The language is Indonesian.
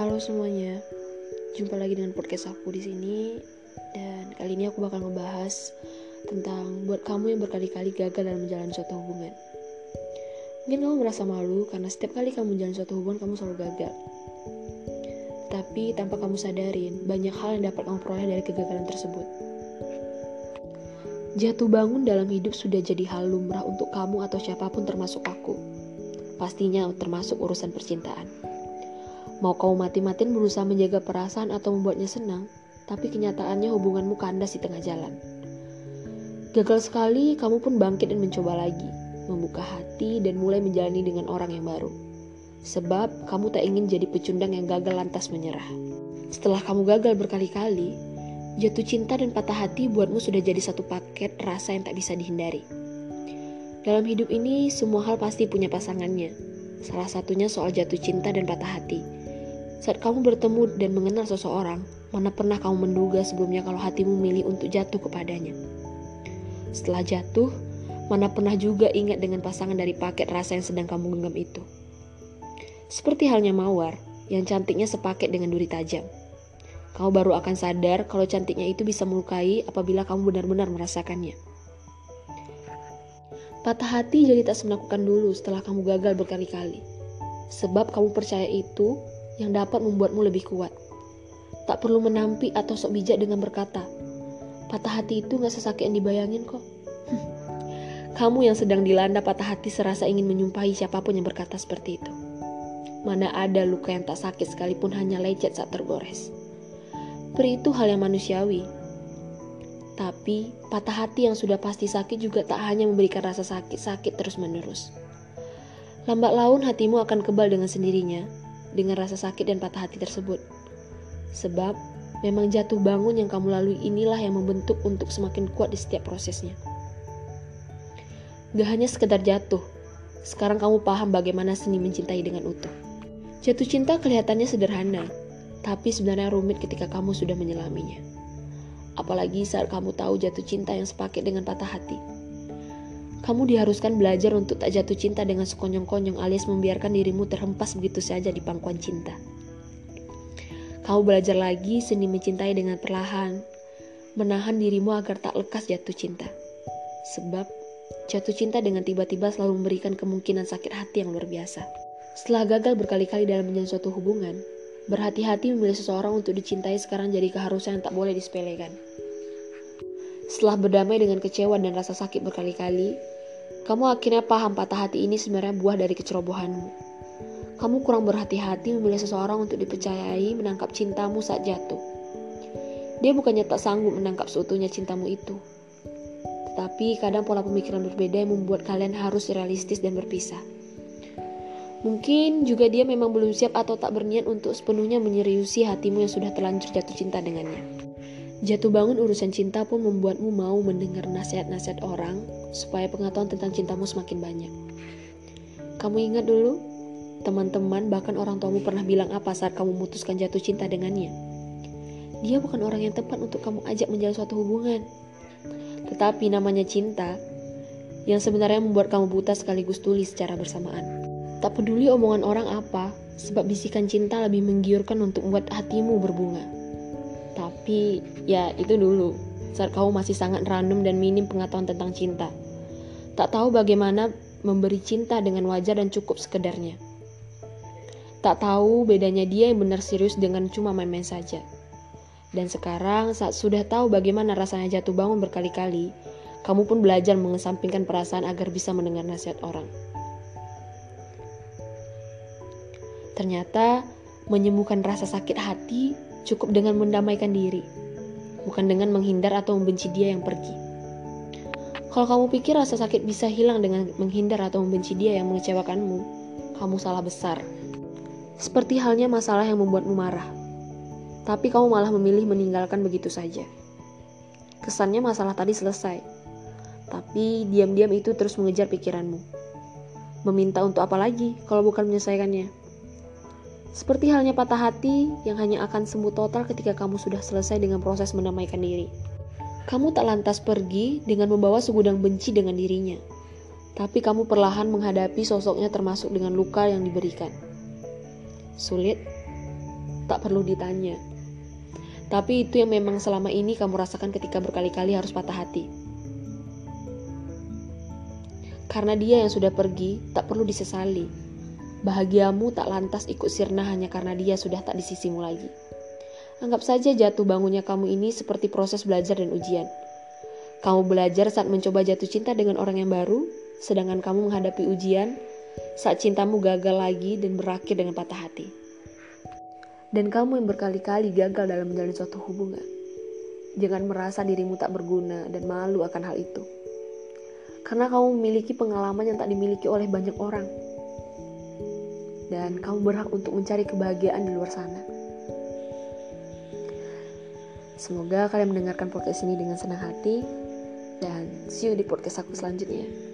Halo semuanya, jumpa lagi dengan podcast aku di sini dan kali ini aku bakal ngebahas tentang buat kamu yang berkali-kali gagal dalam menjalani suatu hubungan. Mungkin kamu merasa malu karena setiap kali kamu menjalani suatu hubungan kamu selalu gagal. Tapi tanpa kamu sadarin, banyak hal yang dapat kamu peroleh dari kegagalan tersebut. Jatuh bangun dalam hidup sudah jadi hal lumrah untuk kamu atau siapa pun termasuk aku. Pastinya termasuk urusan percintaan. Mau kau mati-matiin berusaha menjaga perasaan atau membuatnya senang, tapi kenyataannya hubunganmu kandas di tengah jalan. Gagal sekali, kamu pun bangkit dan mencoba lagi, membuka hati dan mulai menjalani dengan orang yang baru. Sebab kamu tak ingin jadi pecundang yang gagal lantas menyerah. Setelah kamu gagal berkali-kali, jatuh cinta dan patah hati buatmu sudah jadi satu paket rasa yang tak bisa dihindari. Dalam hidup ini, semua hal pasti punya pasangannya. Salah satunya soal jatuh cinta dan patah hati. Saat kamu bertemu dan mengenal seseorang, mana pernah kamu menduga sebelumnya kalau hatimu milih untuk jatuh kepadanya? Setelah jatuh, mana pernah juga ingat dengan pasangan dari paket rasa yang sedang kamu genggam itu? Seperti halnya mawar, yang cantiknya sepaket dengan duri tajam. Kamu baru akan sadar kalau cantiknya itu bisa melukai apabila kamu benar-benar merasakannya. Patah hati jadi tak semenakukan dulu setelah kamu gagal berkali-kali. Sebab kamu percaya itu yang dapat membuatmu lebih kuat. Tak perlu menampi atau sok bijak dengan berkata, patah hati itu gak sesakit yang dibayangin kok. Kamu yang sedang dilanda patah hati serasa ingin menyumpahi siapa pun yang berkata seperti itu. Mana ada luka yang tak sakit sekalipun hanya lecet saat tergores. Peri itu hal yang manusiawi. Tapi patah hati yang sudah pasti sakit juga tak hanya memberikan rasa sakit-sakit terus-menerus. Lambat laun hatimu akan kebal dengan sendirinya dengan rasa sakit dan patah hati tersebut. Sebab memang jatuh bangun yang kamu lalui inilah yang membentuk untuk semakin kuat di setiap prosesnya. Gak hanya sekedar jatuh, sekarang kamu paham bagaimana seni mencintai dengan utuh. Jatuh cinta kelihatannya sederhana, tapi sebenarnya rumit ketika kamu sudah menyelaminya. Apalagi saat kamu tahu jatuh cinta yang sepaket dengan patah hati. Kamu diharuskan belajar untuk tak jatuh cinta dengan sekonyong-konyong alias membiarkan dirimu terhempas begitu saja di pangkuan cinta. Kamu belajar lagi seni mencintai dengan perlahan, menahan dirimu agar tak lekas jatuh cinta. Sebab jatuh cinta dengan tiba-tiba selalu memberikan kemungkinan sakit hati yang luar biasa. Setelah gagal berkali-kali dalam menjalin suatu hubungan, berhati-hati memilih seseorang untuk dicintai sekarang jadi keharusan yang tak boleh disepelekan. Setelah berdamai dengan kecewa dan rasa sakit berkali-kali, kamu akhirnya paham patah hati ini sebenarnya buah dari kecerobohanmu. Kamu kurang berhati-hati memilih seseorang untuk dipercayai menangkap cintamu saat jatuh. Dia bukannya tak sanggup menangkap seutuhnya cintamu itu. Tetapi kadang pola pemikiran berbeda yang membuat kalian harus realistis dan berpisah. Mungkin juga dia memang belum siap atau tak berniat untuk sepenuhnya menyeriusi hatimu yang sudah terlanjur jatuh cinta dengannya. Jatuh bangun urusan cinta pun membuatmu mau mendengar nasihat-nasihat orang supaya pengetahuan tentang cintamu semakin banyak. Kamu ingat dulu, teman-teman bahkan orang tuamu pernah bilang apa saat kamu memutuskan jatuh cinta dengannya. Dia bukan orang yang tepat untuk kamu ajak menjalin suatu hubungan. Tetapi namanya cinta, yang sebenarnya membuat kamu buta sekaligus tulis secara bersamaan. Tak peduli omongan orang apa, sebab bisikan cinta lebih menggiurkan untuk membuat hatimu berbunga. Tapi ya itu dulu, saat kamu masih sangat random dan minim pengetahuan tentang cinta. Tak tahu bagaimana memberi cinta dengan wajar dan cukup sekedarnya. Tak tahu bedanya dia yang benar serius dengan cuma main-main saja. Dan sekarang saat sudah tahu bagaimana rasanya jatuh bangun berkali-kali, kamu pun belajar mengesampingkan perasaan agar bisa mendengar nasihat orang. Ternyata menyembuhkan rasa sakit hati cukup dengan mendamaikan diri, bukan dengan menghindar atau membenci dia yang pergi. Kalau kamu pikir rasa sakit bisa hilang dengan menghindar atau membenci dia yang mengecewakanmu, kamu salah besar. Seperti halnya masalah yang membuatmu marah, tapi kamu malah memilih meninggalkan begitu saja. Kesannya masalah tadi selesai, tapi diam-diam itu terus mengejar pikiranmu. Meminta untuk apa lagi kalau bukan menyelesaikannya? Seperti halnya patah hati yang hanya akan sembuh total ketika kamu sudah selesai dengan proses mendamaikan diri. Kamu tak lantas pergi dengan membawa segudang benci dengan dirinya, tapi kamu perlahan menghadapi sosoknya termasuk dengan luka yang diberikan. Sulit? tak perlu ditanya. Tapi itu yang memang selama ini kamu rasakan ketika berkali-kali harus patah hati. Karena dia yang sudah pergi, tak perlu disesali. Bahagiamu tak lantas ikut sirna hanya karena dia sudah tak di sisimu lagi. Anggap saja jatuh bangunnya kamu ini seperti proses belajar dan ujian. Kamu belajar saat mencoba jatuh cinta dengan orang yang baru, sedangkan kamu menghadapi ujian saat cintamu gagal lagi dan berakhir dengan patah hati dan kamu yang berkali-kali gagal dalam menjalin suatu hubungan. Jangan merasa dirimu tak berguna dan malu akan hal itu. Karena kamu memiliki pengalaman yang tak dimiliki oleh banyak orang. Dan kamu berhak untuk mencari kebahagiaan di luar sana. Semoga kalian mendengarkan podcast ini dengan senang hati. Dan see you di podcast aku selanjutnya.